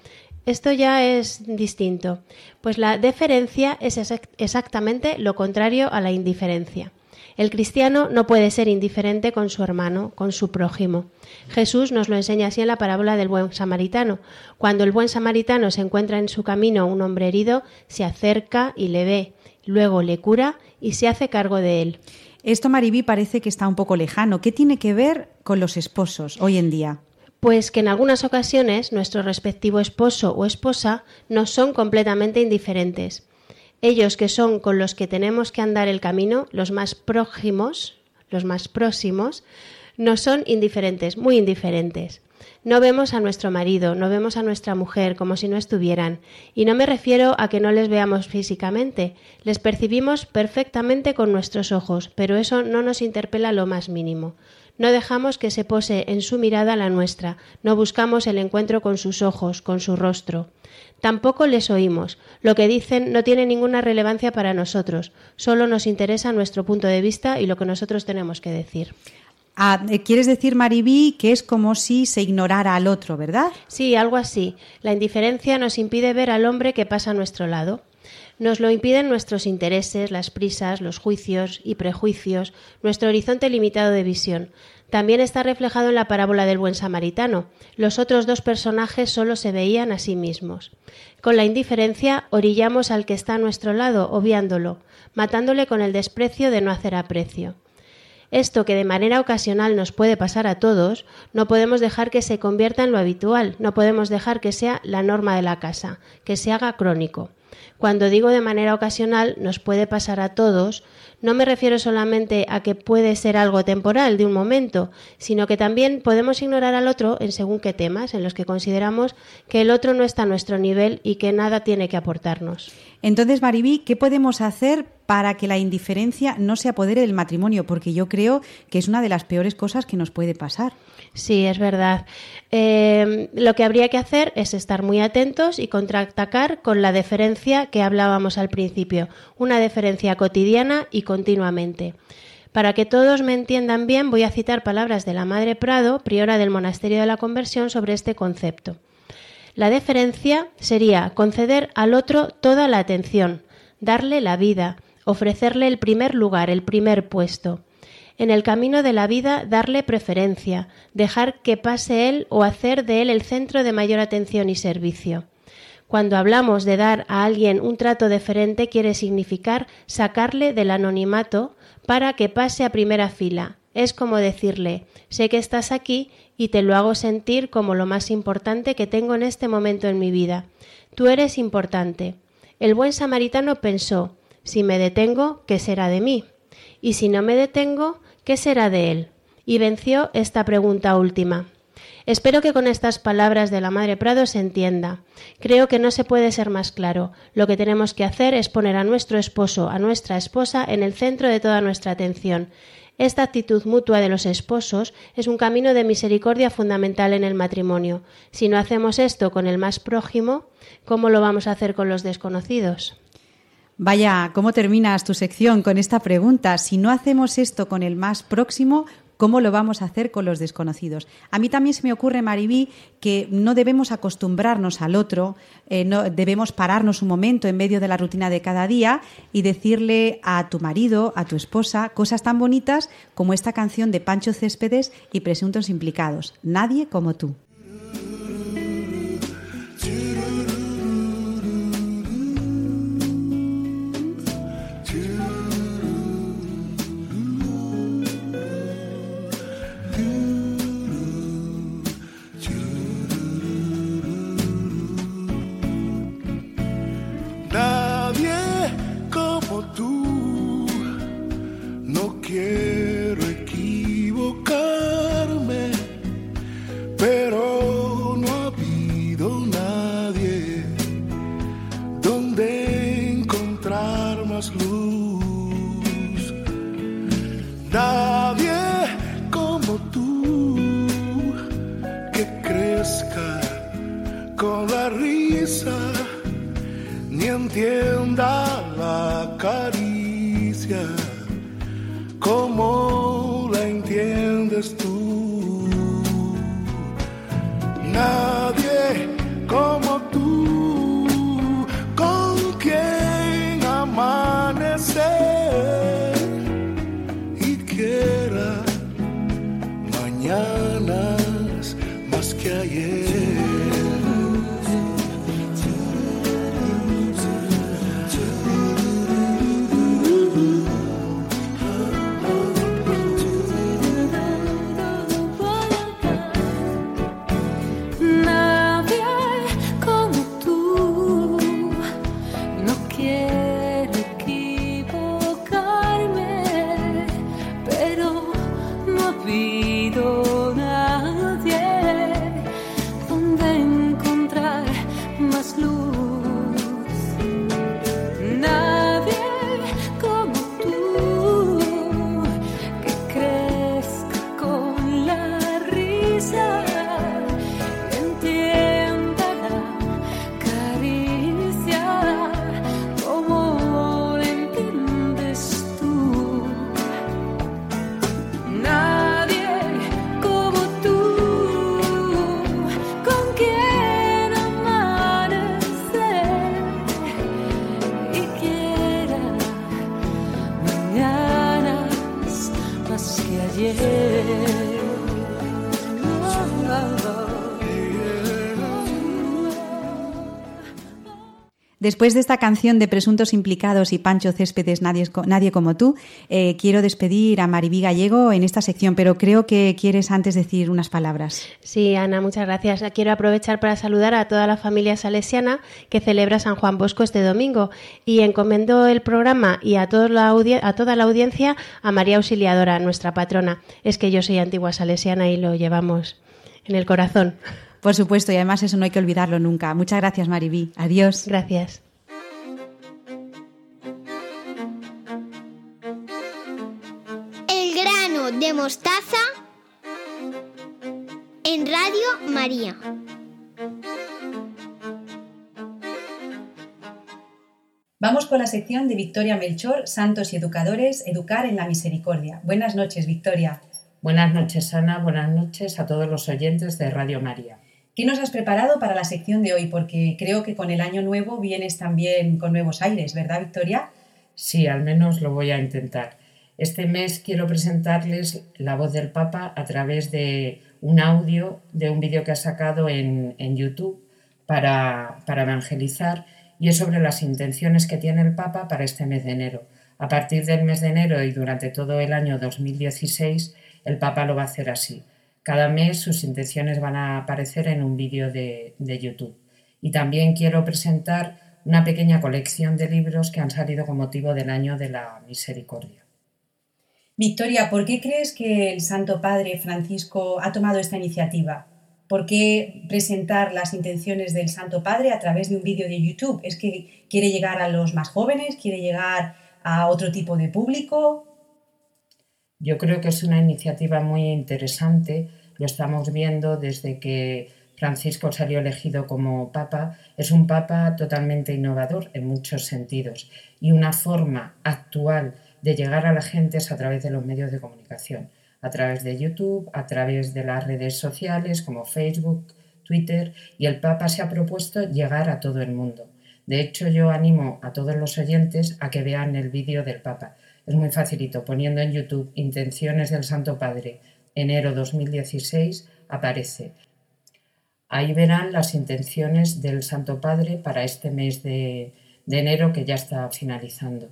Esto ya es distinto, pues la deferencia es exactamente lo contrario a la indiferencia. El cristiano no puede ser indiferente con su hermano, con su prójimo. Jesús nos lo enseña así en la parábola del buen samaritano. Cuando el buen samaritano se encuentra en su camino un hombre herido, se acerca y le ve, luego le cura y se hace cargo de él. Esto, Maribí, parece que está un poco lejano. ¿Qué tiene que ver con los esposos hoy en día? Pues que en algunas ocasiones nuestro respectivo esposo o esposa nos son completamente indiferentes. Ellos que son con los que tenemos que andar el camino, los más próximos, los más próximos, nos son indiferentes, muy indiferentes. No vemos a nuestro marido, no vemos a nuestra mujer como si no estuvieran. Y no me refiero a que no les veamos físicamente, les percibimos perfectamente con nuestros ojos, pero eso no nos interpela lo más mínimo. No dejamos que se pose en su mirada la nuestra, no buscamos el encuentro con sus ojos, con su rostro. Tampoco les oímos. Lo que dicen no tiene ninguna relevancia para nosotros, solo nos interesa nuestro punto de vista y lo que nosotros tenemos que decir. Ah, eh, ¿Quieres decir, Maribí, que es como si se ignorara al otro, verdad? Sí, algo así. La indiferencia nos impide ver al hombre que pasa a nuestro lado. Nos lo impiden nuestros intereses, las prisas, los juicios y prejuicios, nuestro horizonte limitado de visión. También está reflejado en la parábola del buen samaritano. Los otros dos personajes solo se veían a sí mismos. Con la indiferencia orillamos al que está a nuestro lado, obviándolo, matándole con el desprecio de no hacer aprecio. Esto que de manera ocasional nos puede pasar a todos, no podemos dejar que se convierta en lo habitual, no podemos dejar que sea la norma de la casa, que se haga crónico. Cuando digo de manera ocasional nos puede pasar a todos, no me refiero solamente a que puede ser algo temporal de un momento, sino que también podemos ignorar al otro en según qué temas en los que consideramos que el otro no está a nuestro nivel y que nada tiene que aportarnos. Entonces, Maribí, ¿qué podemos hacer para que la indiferencia no se apodere del matrimonio? Porque yo creo que es una de las peores cosas que nos puede pasar. Sí, es verdad. Eh, lo que habría que hacer es estar muy atentos y contraatacar con la deferencia que hablábamos al principio, una deferencia cotidiana y continuamente. Para que todos me entiendan bien, voy a citar palabras de la Madre Prado, priora del Monasterio de la Conversión, sobre este concepto. La deferencia sería conceder al otro toda la atención, darle la vida, ofrecerle el primer lugar, el primer puesto. En el camino de la vida darle preferencia, dejar que pase él o hacer de él el centro de mayor atención y servicio. Cuando hablamos de dar a alguien un trato deferente quiere significar sacarle del anonimato para que pase a primera fila. Es como decirle, sé que estás aquí y te lo hago sentir como lo más importante que tengo en este momento en mi vida. Tú eres importante. El buen samaritano pensó, si me detengo, ¿qué será de mí? Y si no me detengo, ¿qué será de él? Y venció esta pregunta última. Espero que con estas palabras de la Madre Prado se entienda. Creo que no se puede ser más claro. Lo que tenemos que hacer es poner a nuestro esposo, a nuestra esposa, en el centro de toda nuestra atención. Esta actitud mutua de los esposos es un camino de misericordia fundamental en el matrimonio. Si no hacemos esto con el más prójimo, ¿cómo lo vamos a hacer con los desconocidos? Vaya, ¿cómo terminas tu sección con esta pregunta? Si no hacemos esto con el más próximo, ¿Cómo lo vamos a hacer con los desconocidos? A mí también se me ocurre, Maribí, que no debemos acostumbrarnos al otro, eh, no, debemos pararnos un momento en medio de la rutina de cada día y decirle a tu marido, a tu esposa, cosas tan bonitas como esta canción de Pancho Céspedes y Presuntos Implicados. Nadie como tú. Después de esta canción de Presuntos Implicados y Pancho Céspedes, Nadie, como tú, eh, quiero despedir a Maribí Gallego en esta sección, pero creo que quieres antes decir unas palabras. Sí, Ana, muchas gracias. Quiero aprovechar para saludar a toda la familia salesiana que celebra San Juan Bosco este domingo y encomendo el programa y a toda la audiencia a María Auxiliadora, nuestra patrona. Es que yo soy antigua salesiana y lo llevamos en el corazón. Por supuesto, y además eso no hay que olvidarlo nunca. Muchas gracias, Maribí. Adiós. Gracias. El grano de mostaza en Radio María. Vamos con la sección de Victoria Melchor, Santos y Educadores, Educar en la Misericordia. Buenas noches, Victoria. Buenas noches, Ana. Buenas noches a todos los oyentes de Radio María. ¿Qué nos has preparado para la sección de hoy? Porque creo que con el año nuevo vienes también con nuevos aires, ¿verdad, Victoria? Sí, al menos lo voy a intentar. Este mes quiero presentarles la voz del Papa a través de un audio de un vídeo que ha sacado en, YouTube para, para evangelizar y es sobre las intenciones que tiene el Papa para este mes de enero. A partir del mes de enero y durante todo el año 2016, el Papa lo va a hacer así cada mes sus intenciones van a aparecer en un vídeo de, YouTube. Y también quiero presentar una pequeña colección de libros que han salido con motivo del año de la misericordia. Victoria, ¿por qué crees que el Santo Padre Francisco ha tomado esta iniciativa? ¿Por qué presentar las intenciones del Santo Padre a través de un vídeo de YouTube? ¿Es que quiere llegar a los más jóvenes? ¿Quiere llegar a otro tipo de público? Yo creo que es una iniciativa muy interesante, lo estamos viendo desde que Francisco salió elegido como papa, es un papa totalmente innovador en muchos sentidos. Y una forma actual de llegar a la gente es a través de los medios de comunicación, a través de YouTube, a través de las redes sociales como Facebook, Twitter. Y el papa se ha propuesto llegar a todo el mundo. De hecho, yo animo a todos los oyentes a que vean el vídeo del papa es muy facilito. Poniendo en YouTube Intenciones del Santo Padre, enero 2016, aparece. Ahí verán las intenciones del Santo Padre para este mes de, de enero que ya está finalizando.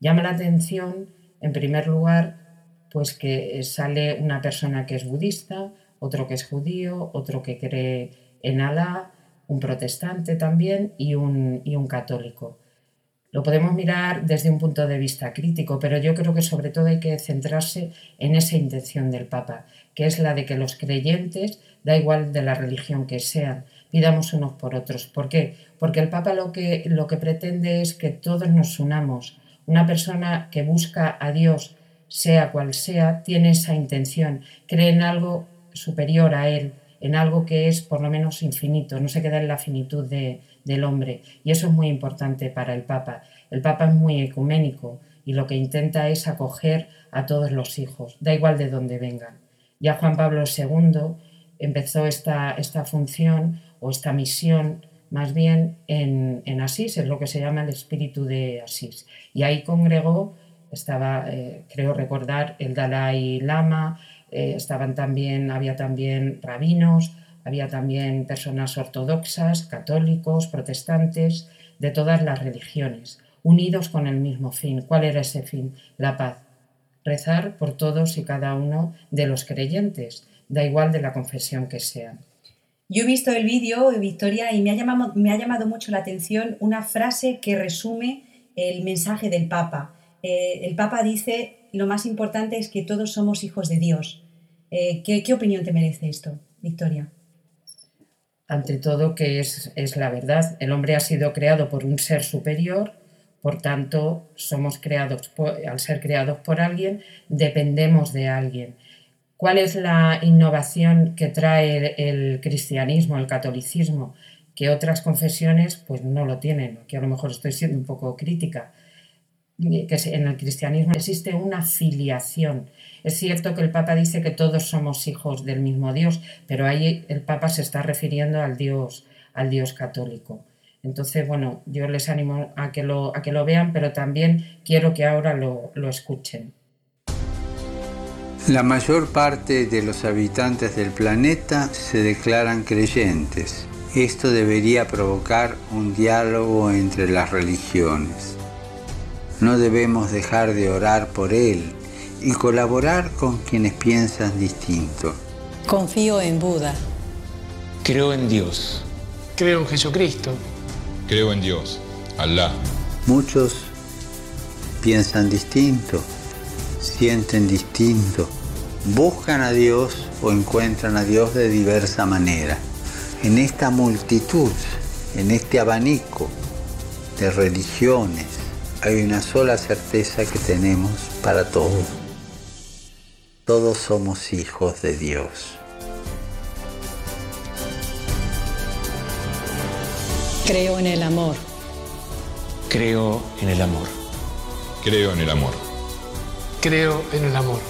Llama la atención, en primer lugar, pues que sale una persona que es budista, otro que es judío, otro que cree en Alá, un protestante también y un, y un católico. Lo podemos mirar desde un punto de vista crítico, pero yo creo que sobre todo hay que centrarse en esa intención del Papa, que es la de que los creyentes, da igual de la religión que sean, pidamos unos por otros. ¿Por qué? Porque el Papa lo que, lo que pretende es que todos nos unamos. Una persona que busca a Dios, sea cual sea, tiene esa intención, cree en algo superior a Él, en algo que es por lo menos infinito, no se queda en la finitud de, del hombre. Y eso es muy importante para el Papa. El Papa es muy ecuménico y lo que intenta es acoger a todos los hijos, da igual de dónde vengan. Ya Juan Pablo II empezó esta, esta función o esta misión más bien en, en, Asís, es lo que se llama el espíritu de Asís. Y ahí congregó, estaba, eh, creo recordar, el Dalai Lama, eh, estaban también, había también rabinos, había también personas ortodoxas, católicos, protestantes, de todas las religiones, unidos con el mismo fin. ¿Cuál era ese fin? La paz. Rezar por todos y cada uno de los creyentes, da igual de la confesión que sean. Yo he visto el vídeo, Victoria, y me ha, llamado, me ha llamado mucho la atención una frase que resume el mensaje del Papa. Eh, el Papa dice, lo más importante es que todos somos hijos de Dios. Eh, ¿qué, opinión te merece esto, Victoria? Ante todo que es, es, la verdad. El hombre ha sido creado por un ser superior, por tanto, somos creados al ser creados por alguien, dependemos de alguien. ¿Cuál es la innovación que trae el cristianismo, el catolicismo? que otras confesiones pues no lo tienen. Aquí a lo mejor estoy siendo un poco crítica. Que en el cristianismo existe una filiación. Es cierto que el Papa dice que todos somos hijos del mismo Dios, pero ahí el Papa se está refiriendo al Dios, al Dios católico. Entonces, bueno, yo les animo a que lo, a que lo vean, pero también quiero que ahora lo, lo escuchen. La mayor parte de los habitantes del planeta se declaran creyentes esto debería provocar un diálogo entre las religiones. No debemos dejar de orar por Él y colaborar con quienes piensan distinto. Confío en Buda. Creo en Dios. Creo en Jesucristo. Creo en Dios, Alá. Muchos piensan distinto, sienten distinto, buscan a Dios o encuentran a Dios de diversa manera en esta multitud, en este abanico de religiones, hay una sola certeza que tenemos para todos. Todos somos hijos de Dios. Creo en el amor. Creo en el amor. Creo en el amor. Creo en el amor.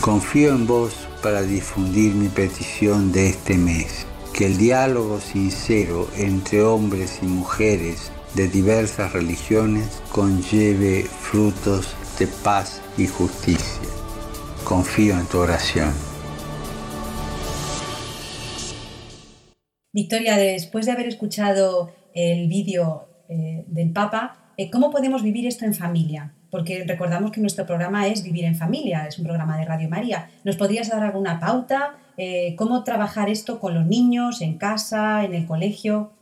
Confío en vos para difundir mi petición de este mes que el diálogo sincero entre hombres y mujeres de diversas religiones conlleve frutos de paz y justicia. Confío en tu oración. Victoria, después de haber escuchado el vídeo eh, del Papa, eh, ¿cómo podemos vivir esto en familia? Porque recordamos que nuestro programa es Vivir en Familia, es un programa de Radio María. ¿Nos podrías dar alguna pauta? Eh, cómo trabajar esto con los niños, en casa, en el colegio.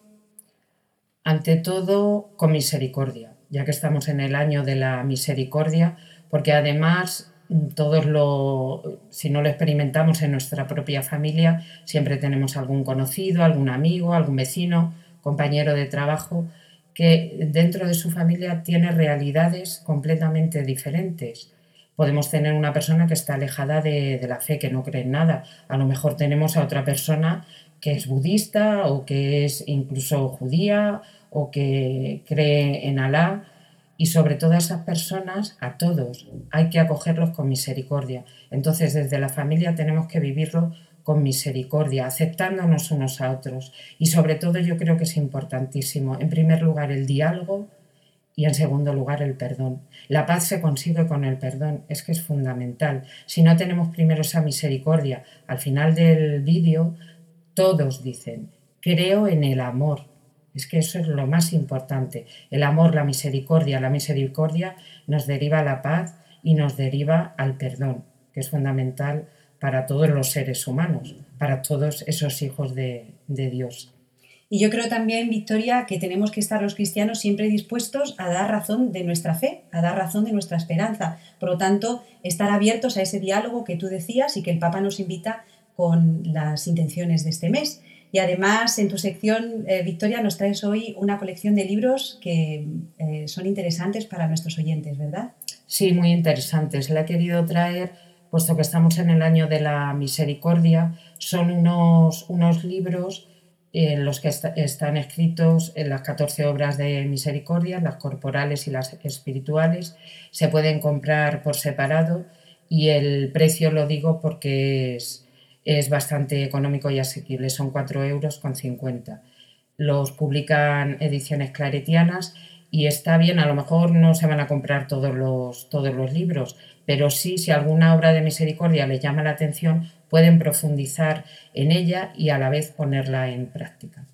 Ante todo, con misericordia, ya que estamos en el año de la misericordia, porque además mm, todos lo, si no lo experimentamos en nuestra propia familia, siempre tenemos algún conocido, algún amigo, algún vecino, compañero de trabajo, que dentro de su familia tiene realidades completamente diferentes Podemos tener una persona que está alejada de, la fe, que no cree en nada. A lo mejor tenemos a otra persona que es budista o que es incluso judía o que cree en Alá. Y sobre todas esas personas, a todos, hay que acogerlos con misericordia. Entonces, desde la familia tenemos que vivirlo con misericordia, aceptándonos unos a otros. Y sobre todo yo creo que es importantísimo, en primer lugar, el diálogo y en segundo lugar el perdón. La paz se consigue con el perdón, es que es fundamental. Si no tenemos primero esa misericordia, al final del vídeo todos dicen, creo en el amor. Es que eso es lo más importante. El amor, la misericordia. La misericordia nos deriva a la paz y nos deriva al perdón, que es fundamental para todos los seres humanos, para todos esos hijos de, de Dios. Y yo creo también, Victoria, que tenemos que estar los cristianos siempre dispuestos a dar razón de nuestra fe, a dar razón de nuestra esperanza. Por lo tanto, estar abiertos a ese diálogo que tú decías y que el Papa nos invita con las intenciones de este mes. Y además, en tu sección, eh, Victoria, nos traes hoy una colección de libros que eh, son interesantes para nuestros oyentes, ¿verdad? Sí, muy interesantes. La he querido traer, puesto que estamos en el año de la misericordia. Son unos, unos libros en los que están escritos las 14 obras de misericordia, las corporales y las espirituales. Se pueden comprar por separado y el precio lo digo porque es, es bastante económico y asequible, son 4 euros con 50. Los publican ediciones claretianas y está bien, a lo mejor no se van a comprar todos los, todos los libros, pero sí, si alguna obra de misericordia les llama la atención, pueden profundizar en ella y a la vez ponerla en práctica.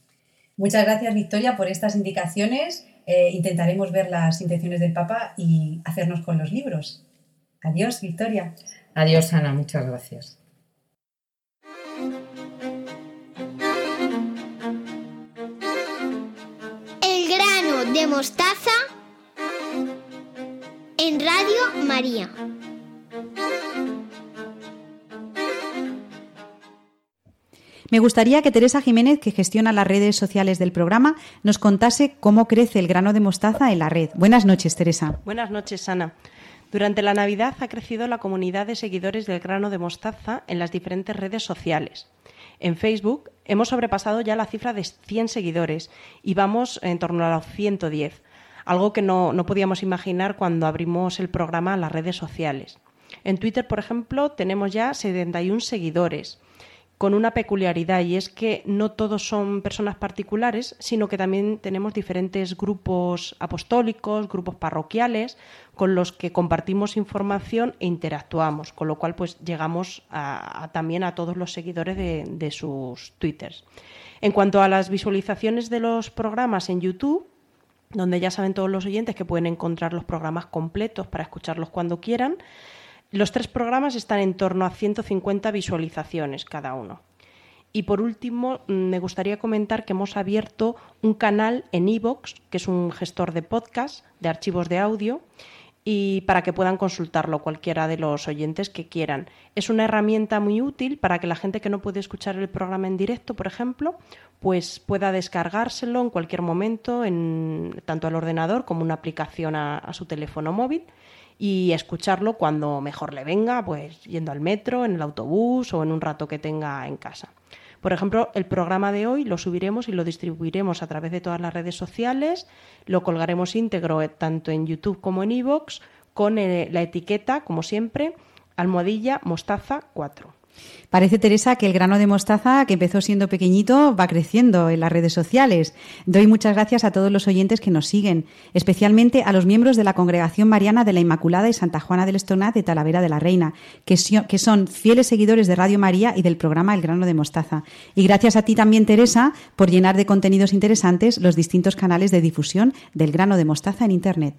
Muchas gracias, Victoria, por estas indicaciones. Eh, intentaremos ver las intenciones del Papa y hacernos con los libros. Adiós, Victoria. Adiós, Ana. Muchas gracias. El grano de mostaza en Radio María. Me gustaría que Teresa Jiménez, que gestiona las redes sociales del programa, nos contase cómo crece el grano de mostaza en la red. Buenas noches, Teresa. Buenas noches, Ana. Durante la Navidad ha crecido la comunidad de seguidores del grano de mostaza en las diferentes redes sociales. En Facebook hemos sobrepasado ya la cifra de 100 seguidores y vamos en torno a los 110, algo que no, no podíamos imaginar cuando abrimos el programa a las redes sociales. En Twitter, por ejemplo, tenemos ya 71 seguidores con una peculiaridad y es que no todos son personas particulares, sino que también tenemos diferentes grupos apostólicos, grupos parroquiales, con los que compartimos información e interactuamos, con lo cual pues llegamos también a todos los seguidores de, de sus twitters. En cuanto a las visualizaciones de los programas en YouTube, donde ya saben todos los oyentes que pueden encontrar los programas completos para escucharlos cuando quieran, los tres programas están en torno a 150 visualizaciones cada uno. Y por último, mm, me gustaría comentar que hemos abierto un canal en iVoox, que es un gestor de podcast, de archivos de audio, y para que puedan consultarlo cualquiera de los oyentes que quieran. Es una herramienta muy útil para que la gente que no puede escuchar el programa en directo, por ejemplo, pues pueda descargárselo en cualquier momento, en, tanto al ordenador como una aplicación a su teléfono móvil y escucharlo cuando mejor le venga, pues yendo al metro, en el autobús o en un rato que tenga en casa. Por ejemplo, el programa de hoy lo subiremos y lo distribuiremos a través de todas las redes sociales, lo colgaremos íntegro eh, tanto en YouTube como en iVoox con eh, la etiqueta, como siempre, almohadilla mostaza 4. Parece, Teresa, que el grano de mostaza, que empezó siendo pequeñito, va creciendo en las redes sociales. Doy muchas gracias a todos los oyentes que nos siguen, especialmente a los miembros de la Congregación Mariana de la Inmaculada y Santa Juana del Estonat de Talavera de la Reina, que, son fieles seguidores de Radio María y del programa El grano de mostaza. Y gracias a ti también, Teresa, por llenar de contenidos interesantes los distintos canales de difusión del grano de mostaza en Internet.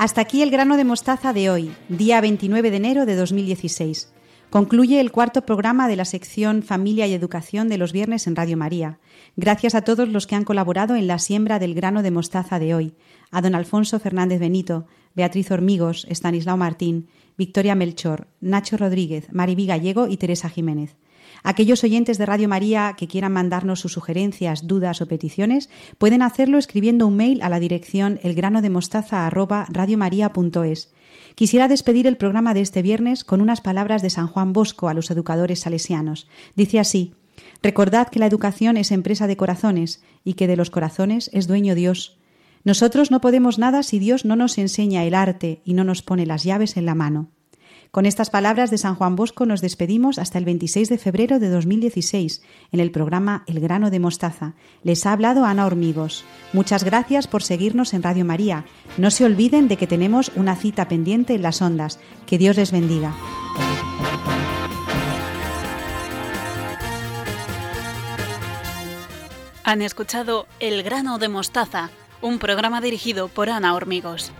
Hasta aquí el grano de mostaza de hoy, día 29 de enero de 2016. Concluye el cuarto programa de la sección Familia y Educación de los viernes en Radio María. Gracias a todos los que han colaborado en la siembra del grano de mostaza de hoy. A don Alfonso Fernández Benito, Beatriz Hormigos, Estanislao Martín, Victoria Melchor, Nacho Rodríguez, Mariví Gallego y Teresa Jiménez. Aquellos oyentes de Radio María que quieran mandarnos sus sugerencias, dudas o peticiones pueden hacerlo escribiendo un mail a la dirección elgranodemostaza@radiomaria.es. Quisiera despedir el programa de este viernes con unas palabras de San Juan Bosco a los educadores salesianos. Dice así: Recordad que la educación es empresa de corazones y que de los corazones es dueño Dios. Nosotros no podemos nada si Dios no nos enseña el arte y no nos pone las llaves en la mano. Con estas palabras de San Juan Bosco nos despedimos hasta el 26 de febrero de 2016 en el programa El grano de mostaza. Les ha hablado Ana Hormigos. Muchas gracias por seguirnos en Radio María. No se olviden de que tenemos una cita pendiente en las ondas. Que Dios les bendiga. Han escuchado El grano de mostaza, un programa dirigido por Ana Hormigos.